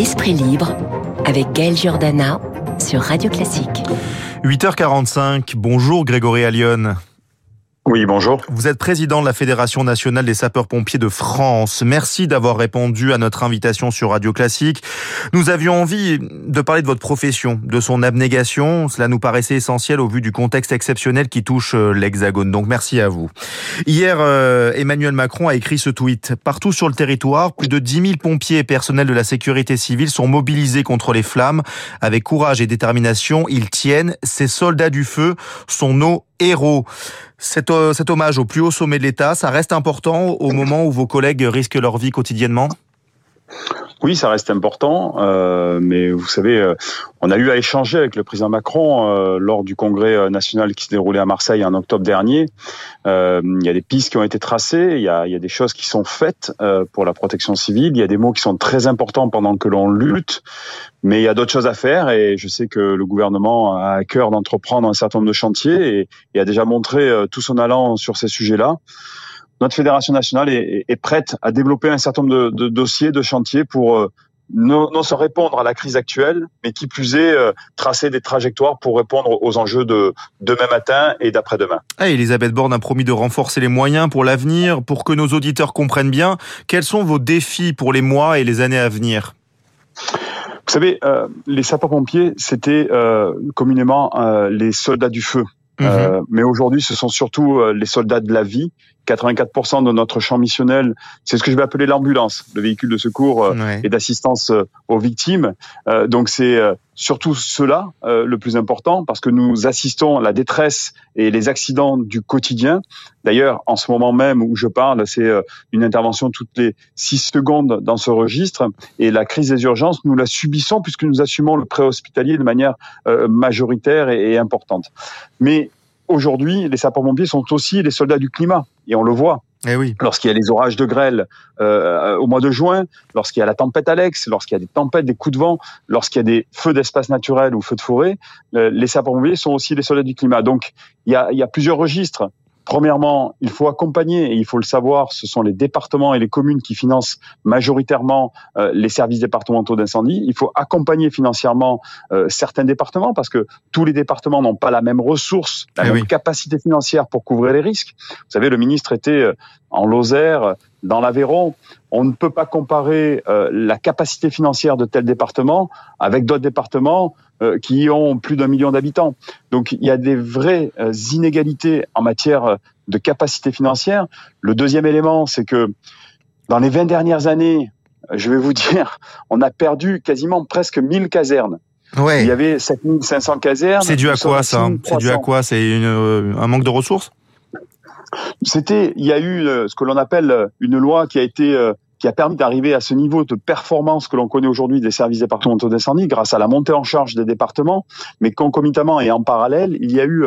Esprit libre avec Gaël Giordana sur Radio Classique. 8h45, bonjour Grégory Allione. Oui, bonjour. Vous êtes président de la Fédération nationale des sapeurs-pompiers de France. Merci d'avoir répondu à notre invitation sur Radio Classique. Nous avions envie de parler de votre profession, de son abnégation. Cela nous paraissait essentiel au vu du contexte exceptionnel qui touche euh, l'Hexagone. Donc merci à vous. Hier, euh, Emmanuel Macron a écrit ce tweet. Partout sur le territoire, plus de 10 000 pompiers et personnels de la sécurité civile sont mobilisés contre les flammes. Avec courage et détermination, ils tiennent. Ces soldats du feu sont nos héros. Cet, euh, cet hommage au plus haut sommet de l'État, ça reste important au moment où vos collègues risquent leur vie quotidiennement? Oui, ça reste important, euh, mais vous savez, euh, on a eu à échanger avec le président Macron euh, lors du congrès national qui s'est déroulé à Marseille en octobre dernier. il y a des pistes qui ont été tracées, il y a, il y a des choses qui sont faites pour la protection civile, il y a des mots qui sont très importants pendant que l'on lutte, mais il y a d'autres choses à faire et je sais que le gouvernement a à cœur d'entreprendre un certain nombre de chantiers et, et a déjà montré tout son allant sur ces sujets-là notre fédération nationale est, est, prête à développer un certain nombre de, de dossiers, de chantiers pour euh, non, non se répondre à la crise actuelle, mais qui plus est, euh, tracer des trajectoires pour répondre aux enjeux de demain matin et d'après-demain. Ah, Elisabeth Borne a promis de renforcer les moyens pour l'avenir, pour que nos auditeurs comprennent bien. Quels sont vos défis pour les mois et les années à venir Vous savez, euh, les sapeurs-pompiers, c'était euh, communément les soldats du feu. Euh, mais aujourd'hui, ce sont surtout les soldats de la vie. 84% de notre champ missionnel, c'est ce que je vais appeler l'ambulance, le véhicule de secours euh, et d'assistance aux victimes. donc c'est surtout cela le plus important parce que nous assistons la détresse et les accidents du quotidien. D'ailleurs, en ce moment même où je parle, c'est une intervention toutes les six secondes dans ce registre. Et la crise des urgences, nous la subissons puisque nous assumons le préhospitalier de manière majoritaire et, et importante. Mais aujourd'hui, les sapeurs-pompiers sont aussi les soldats du climat, et on le voit. Eh oui. Lorsqu'il y a les orages de grêle euh, au mois de juin, lorsqu'il y a la tempête Alex, lorsqu'il y a des tempêtes, des coups de vent, lorsqu'il y a des feux d'espace naturel ou feux de forêt, euh, les sapeurs-pompiers sont aussi les soldats du climat. Donc, il y a, il y a plusieurs registres. Premièrement, il faut accompagner, et il faut le savoir, ce sont les départements et les communes qui financent majoritairement euh, les services départementaux d'incendie. Il faut accompagner financièrement euh, certains départements parce que tous les départements n'ont pas la même ressource, la Eh même oui. capacité financière pour couvrir les risques. Vous savez, le ministre était euh, en Lozère, dans l'Aveyron. On ne peut pas comparer euh, la capacité financière de tel département avec d'autres départements euh, qui ont plus d'un million d'habitants. Donc il y a des vraies euh, inégalités en matière euh, de capacité financière. Le deuxième élément, c'est que dans les 20 dernières années, je vais vous dire, on a perdu quasiment presque 1000 casernes. Il Ouais. y avait 7500 casernes. C'est dû à quoi ça? C'est dû à 6300. quoi? C'est une, euh, un manque de ressources? C'était, il y a eu euh, ce que l'on appelle euh, une loi qui a été euh, qui a permis d'arriver à ce niveau de performance que l'on connaît aujourd'hui des services départementaux d'incendie grâce à la montée en charge des départements, mais concomitamment et en parallèle, il y a eu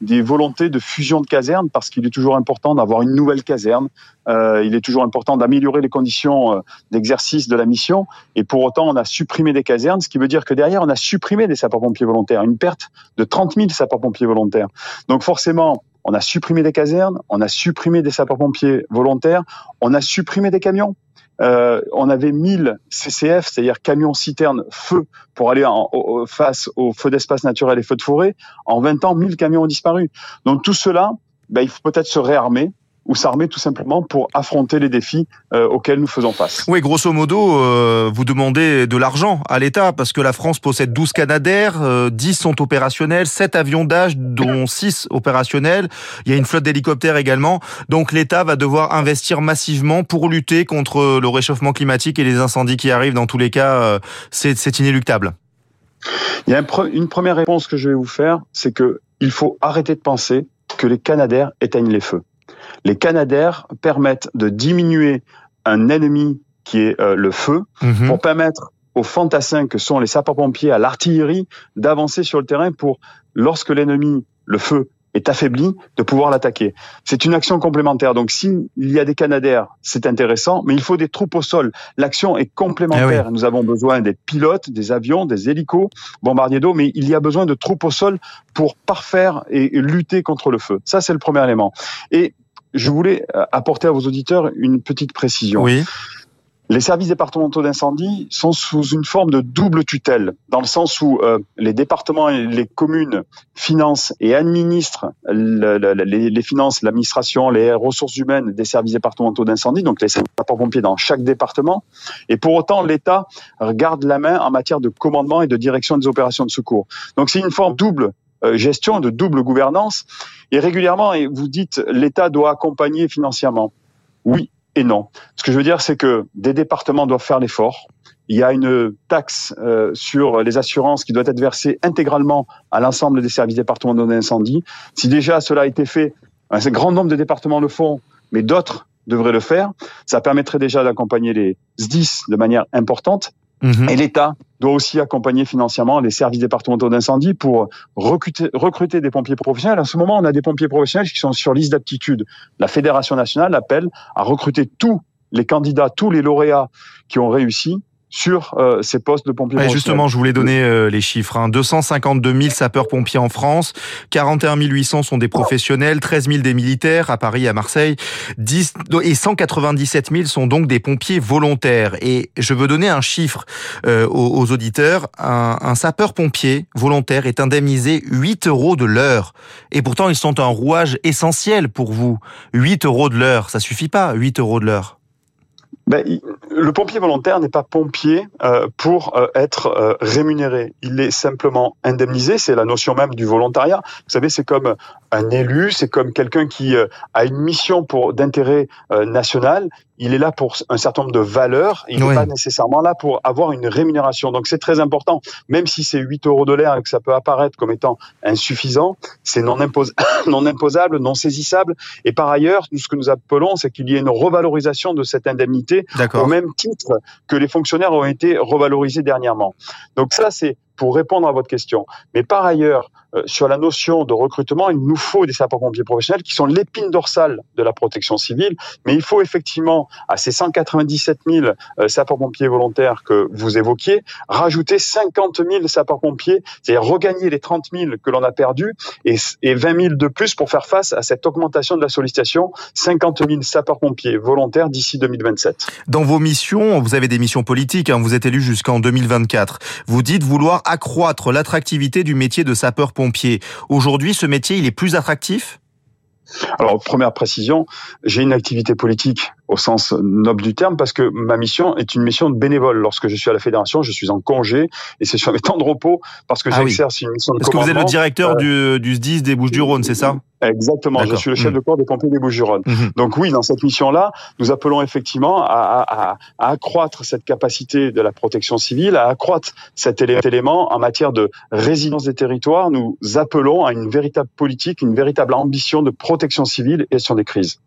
des volontés de fusion de casernes parce qu'il est toujours important d'avoir une nouvelle caserne. Euh, il est toujours important d'améliorer les conditions d'exercice de la mission. Et pour autant, on a supprimé des casernes, ce qui veut dire que derrière, on a supprimé des sapeurs-pompiers volontaires, une perte de 30 000 sapeurs-pompiers volontaires. Donc forcément, on a supprimé des casernes, on a supprimé des sapeurs-pompiers volontaires, on a supprimé des camions. Euh, on avait 1000 CCF, c'est-à-dire camions citernes feu pour aller en, face aux feux d'espace naturel et feux de forêt. En 20 ans, 1000 camions ont disparu. Donc tout cela, ben, il faut peut-être se réarmer ou s'armer tout simplement pour affronter les défis euh, auxquels nous faisons face. Oui, grosso modo, euh, vous demandez de l'argent à l'État parce que la France possède 12 Canadair, euh, 10 sont opérationnels, 7 avions d'âge dont 6 opérationnels. Il y a une flotte d'hélicoptères également. Donc l'État va devoir investir massivement pour lutter contre le réchauffement climatique et les incendies qui arrivent. Dans tous les cas, euh, c'est inéluctable. Il y a une première réponse que je vais vous faire, c'est que il faut arrêter de penser que les Canadaires éteignent les feux. Les Canadaires permettent de diminuer un ennemi qui est euh, le feu Mhm. pour permettre aux fantassins que sont les sapeurs-pompiers, à l'artillerie, d'avancer sur le terrain pour, lorsque l'ennemi, le feu, est affaibli, de pouvoir l'attaquer. C'est une action complémentaire. Donc, s'il y a des Canadaires, c'est intéressant, mais il faut des troupes au sol. L'action est complémentaire. Nous avons besoin des pilotes, des avions, des hélicos, bombardiers d'eau, mais il y a besoin de troupes au sol pour parfaire et lutter contre le feu. Ça, c'est le premier élément. Et je voulais euh, apporter à vos auditeurs une petite précision. Oui. Les services départementaux d'incendie sont sous une forme de double tutelle, dans le sens où euh, les départements et les communes financent et administrent les, les, finances, l'administration, les ressources humaines des services départementaux d'incendie, donc les sapeurs-pompiers dans chaque département. Et pour autant, l'État garde la main en matière de commandement et de direction des opérations de secours. Donc c'est une forme double gestion, de double gouvernance. Et régulièrement, vous dites, l'État doit accompagner financièrement. Oui et non. Ce que je veux dire, c'est que des départements doivent faire l'effort. Il y a une taxe euh, sur les assurances qui doit être versée intégralement à l'ensemble des services départementaux d'incendie. Si déjà cela a été fait, un grand nombre de départements le font, mais d'autres devraient le faire. Ça permettrait déjà d'accompagner les SDIS de manière importante. Mhm. Et l'État doit aussi accompagner financièrement les services départementaux d'incendie pour recruter, recruter des pompiers professionnels. À ce moment, on a des pompiers professionnels qui sont sur liste d'aptitude. La Fédération nationale appelle à recruter tous les candidats, tous les lauréats qui ont réussi sur euh, ces postes de pompiers. justement, je voulais donner euh, les chiffres. Hein. 252 000 sapeurs-pompiers en France, 41 800 sont des professionnels, 13 000 des militaires à Paris, à Marseille, 10, et 197 000 sont donc des pompiers volontaires. Et je veux donner un chiffre euh, aux, aux, auditeurs. Un, un sapeur-pompier volontaire est indemnisé 8 euros de l'heure. Et pourtant, ils sont un rouage essentiel pour vous. 8 euros de l'heure, ça suffit pas, 8 euros de l'heure ben, le pompier volontaire n'est pas pompier euh, pour euh, être euh, rémunéré. Il est simplement indemnisé. C'est la notion même du volontariat. Vous savez, c'est comme un élu, c'est comme quelqu'un qui a une mission pour d'intérêt national il est là pour un certain nombre de valeurs. Il n'est pas nécessairement là pour avoir une rémunération. Donc c'est très important. Même si c'est 8 euros de l'air et que ça peut apparaître comme étant insuffisant, c'est non, non imposable, non saisissable. Et par ailleurs, ce que nous appelons, c'est qu'il y ait une revalorisation de cette indemnité au même titre que les fonctionnaires ont été revalorisés dernièrement. Donc ça, c'est pour répondre à votre question. Mais par ailleurs, euh, sur la notion de recrutement, il nous faut des sapeurs-pompiers professionnels qui sont l'épine dorsale de la protection civile. Mais il faut effectivement, à ces 197 000 euh, sapeurs-pompiers volontaires que vous évoquiez, rajouter 50 000 sapeurs-pompiers, c'est-à-dire regagner les 30 000 que l'on a perdus et, et 20 000 de plus pour faire face à cette augmentation de la sollicitation. 50 000 sapeurs-pompiers volontaires d'ici 2027. Dans vos missions, vous avez des missions politiques, hein, vous êtes élu jusqu'en 2024. Vous dites vouloir accroître l'attractivité du métier de sapeur-pompier. Aujourd'hui, ce métier, il est plus attractif? Alors, première précision, j'ai une activité politique au sens noble du terme parce que ma mission est une mission de bénévole. Lorsque je suis à la fédération, je suis en congé et c'est sur mes temps de repos parce que ah j'exerce une mission de Parce que vous êtes le directeur euh, du, du SDIS des Bouches-du-Rhône, c'est ça? Exactement, je suis le chef mmh. de corps des pompiers des Bouches-du-Rhône. Mmh. Donc oui, dans cette mission-là, nous appelons effectivement à, à, à, accroître cette capacité de la protection civile, à accroître cet élément en matière de résilience des territoires. Nous appelons à une véritable politique, une véritable ambition de protection civile et sur des crises.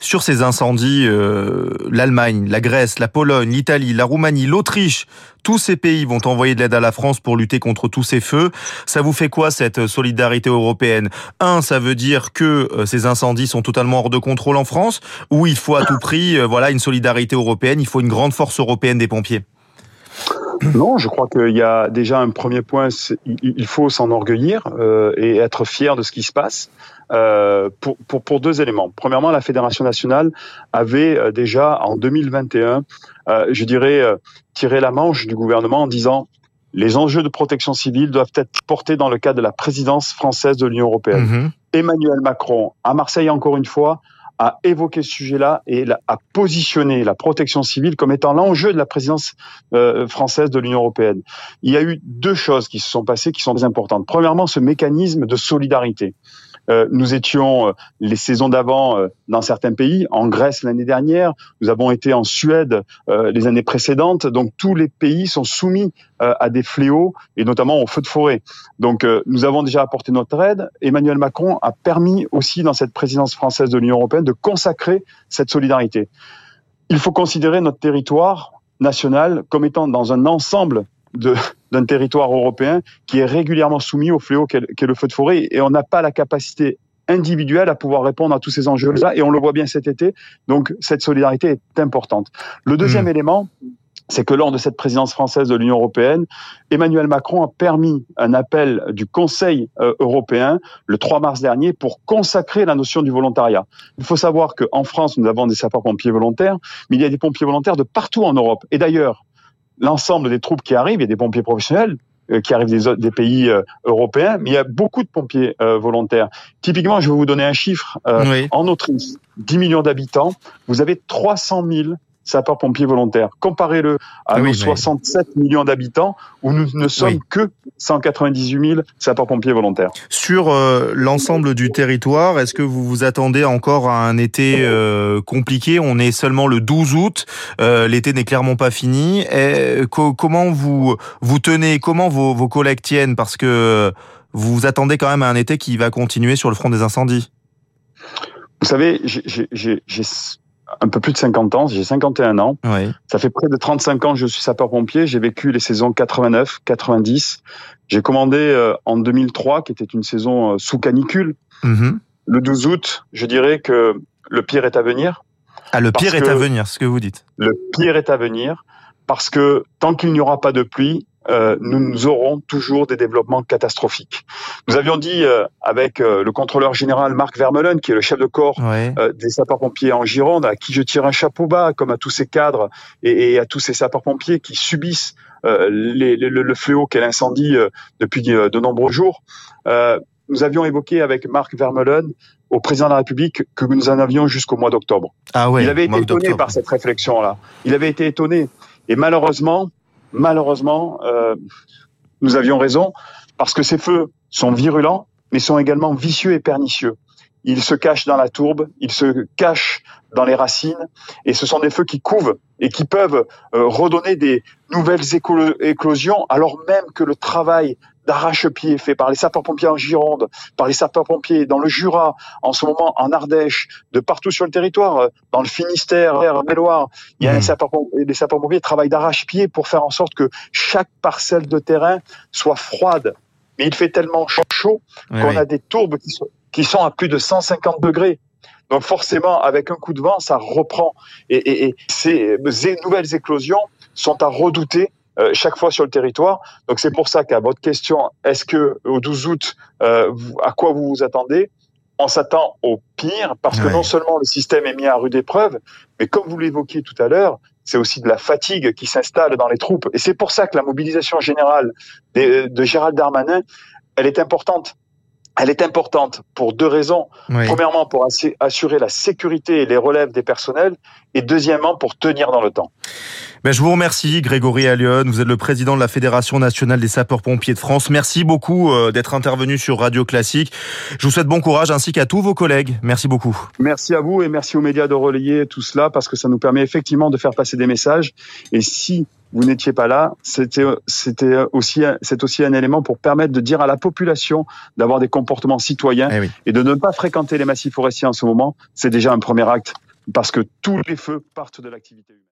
Sur ces incendies, euh, l'Allemagne, la Grèce, la Pologne, l'Italie, la Roumanie, l'Autriche, tous ces pays vont envoyer de l'aide à la France pour lutter contre tous ces feux. Ça vous fait quoi cette solidarité européenne? Un, ça veut dire que euh, ces incendies sont totalement hors de contrôle en France, ou il faut à tout prix, euh, voilà, une solidarité européenne. Il faut une grande force européenne des pompiers? Non, je crois qu'il y a déjà un premier point, il faut s'enorgueillir euh, et être fier de ce qui se passe. Euh, pour, pour, pour, deux éléments. Premièrement, la Fédération nationale avait euh, déjà en 2021, euh, je dirais, tiré la manche du gouvernement en disant les enjeux de protection civile doivent être portés dans le cadre de la présidence française de l'Union européenne. Mm-hmm. Emmanuel Macron, à Marseille encore une fois, a évoqué ce sujet-là et a positionné la protection civile comme étant l'enjeu de la présidence euh, française de l'Union européenne. Il y a eu deux choses qui se sont passées qui sont très importantes. Premièrement, ce mécanisme de solidarité. Euh, nous étions euh, les saisons d'avant euh, dans certains pays, en Grèce l'année dernière, nous avons été en Suède les années précédentes, donc tous les pays sont soumis à des fléaux et notamment aux feux de forêt. Donc nous avons déjà apporté notre aide. Emmanuel Macron a permis aussi dans cette présidence française de l'Union européenne de consacrer cette solidarité. Il faut considérer notre territoire national comme étant dans un ensemble d'un territoire européen qui est régulièrement soumis au fléau qu'est le feu de forêt et on n'a pas la capacité individuelle à pouvoir répondre à tous ces enjeux-là et on le voit bien cet été. Donc cette solidarité est importante. Le deuxième mmh. élément, c'est que lors de cette présidence française de l'Union européenne, Emmanuel Macron a permis un appel du Conseil euh, européen le 3 mars dernier pour consacrer la notion du volontariat. Il faut savoir qu'en France, nous avons des sapeurs-pompiers volontaires, mais il y a des pompiers volontaires de partout en Europe. Et d'ailleurs, l'ensemble des troupes qui arrivent, il y a des pompiers professionnels, euh, qui arrivent des, des pays euh, européens, mais il y a beaucoup de pompiers volontaires. Typiquement, je vais vous donner un chiffre. En Autriche, 10 millions d'habitants, vous avez 300 000 sapeurs-pompiers volontaires. Comparez-le à ah nos 67 millions d'habitants où nous ne sommes que 198 000 sapeurs-pompiers volontaires. Sur euh, l'ensemble du territoire, est-ce que vous vous attendez encore à un été euh, compliqué? On est seulement le 12 août, euh, l'été n'est clairement pas fini. Et, comment vous vous tenez Comment vos, vos collègues tiennent? Parce que vous vous attendez quand même à un été qui va continuer sur le front des incendies. Vous savez, j'ai un peu plus de 50 ans, j'ai 51 ans. Ça fait près de 35 ans que je suis sapeur-pompier. J'ai vécu les saisons 89, 90. J'ai commandé euh, en 2003, qui était une saison euh, sous canicule. Mm-hmm. Le 12 août, je dirais que le pire est à venir. Ah, le pire est à venir, ce que vous dites. Le pire est à venir parce que tant qu'il n'y aura pas de pluie, euh, nous aurons toujours des développements catastrophiques. Nous avions dit euh, avec euh, le contrôleur général Marc Vermeulen, qui est le chef de corps des sapeurs-pompiers en Gironde, à qui je tire un chapeau bas, comme à tous ces cadres et, à tous ces sapeurs-pompiers qui subissent les, le, fléau qu'est l'incendie depuis de nombreux jours. nous avions évoqué avec Marc Vermeulen au président de la République que nous en avions jusqu'au mois d'octobre. Ah ouais, Il avait été étonné par cette réflexion-là. Il avait été étonné. Et malheureusement, malheureusement, euh, nous avions raison, parce que ces feux sont virulents, mais sont également vicieux et pernicieux. Ils se cachent dans la tourbe, ils se cachent dans les racines, et ce sont des feux qui couvent et qui peuvent euh, redonner des nouvelles éclosions, alors même que le travail d'arrache-pied fait par les sapeurs-pompiers en Gironde, par les sapeurs-pompiers dans le Jura, en ce moment en Ardèche, de partout sur le territoire, euh, dans le Finistère, en Loire, il y a mmh. des sapeurs-pompiers travaillent d'arrache-pied pour faire en sorte que chaque parcelle de terrain soit froide. Mais il fait tellement chaud qu'on a des tourbes qui sont, qui sont à plus de 150 degrés. Donc forcément, avec un coup de vent, ça reprend. Et, et, et ces nouvelles éclosions sont à redouter euh, chaque fois sur le territoire. Donc c'est pour ça qu'à votre question, est-ce que au 12 août, euh, à quoi vous vous attendez On s'attend au pire parce que non seulement le système est mis à rude épreuve, mais comme vous l'évoquiez tout à l'heure, c'est aussi de la fatigue qui s'installe dans les troupes. Et c'est pour ça que la mobilisation générale de Gérald Darmanin, elle est importante. Elle est importante pour deux raisons. Premièrement, pour assurer la sécurité et les relèves des personnels, et deuxièmement, pour tenir dans le temps. Ben, je vous remercie, Grégory Allion. Vous êtes le président de la Fédération nationale des sapeurs-pompiers de France. Merci beaucoup euh, d'être intervenu sur Radio Classique. Je vous souhaite bon courage ainsi qu'à tous vos collègues. Merci beaucoup. Merci à vous et merci aux médias de relayer tout cela parce que ça nous permet effectivement de faire passer des messages. Et si vous n'étiez pas là, c'était c'était aussi c'est aussi un élément pour permettre de dire à la population d'avoir des comportements citoyens eh et de ne pas fréquenter les massifs forestiers en ce moment. C'est déjà un premier acte parce que tous les feux partent de l'activité humaine.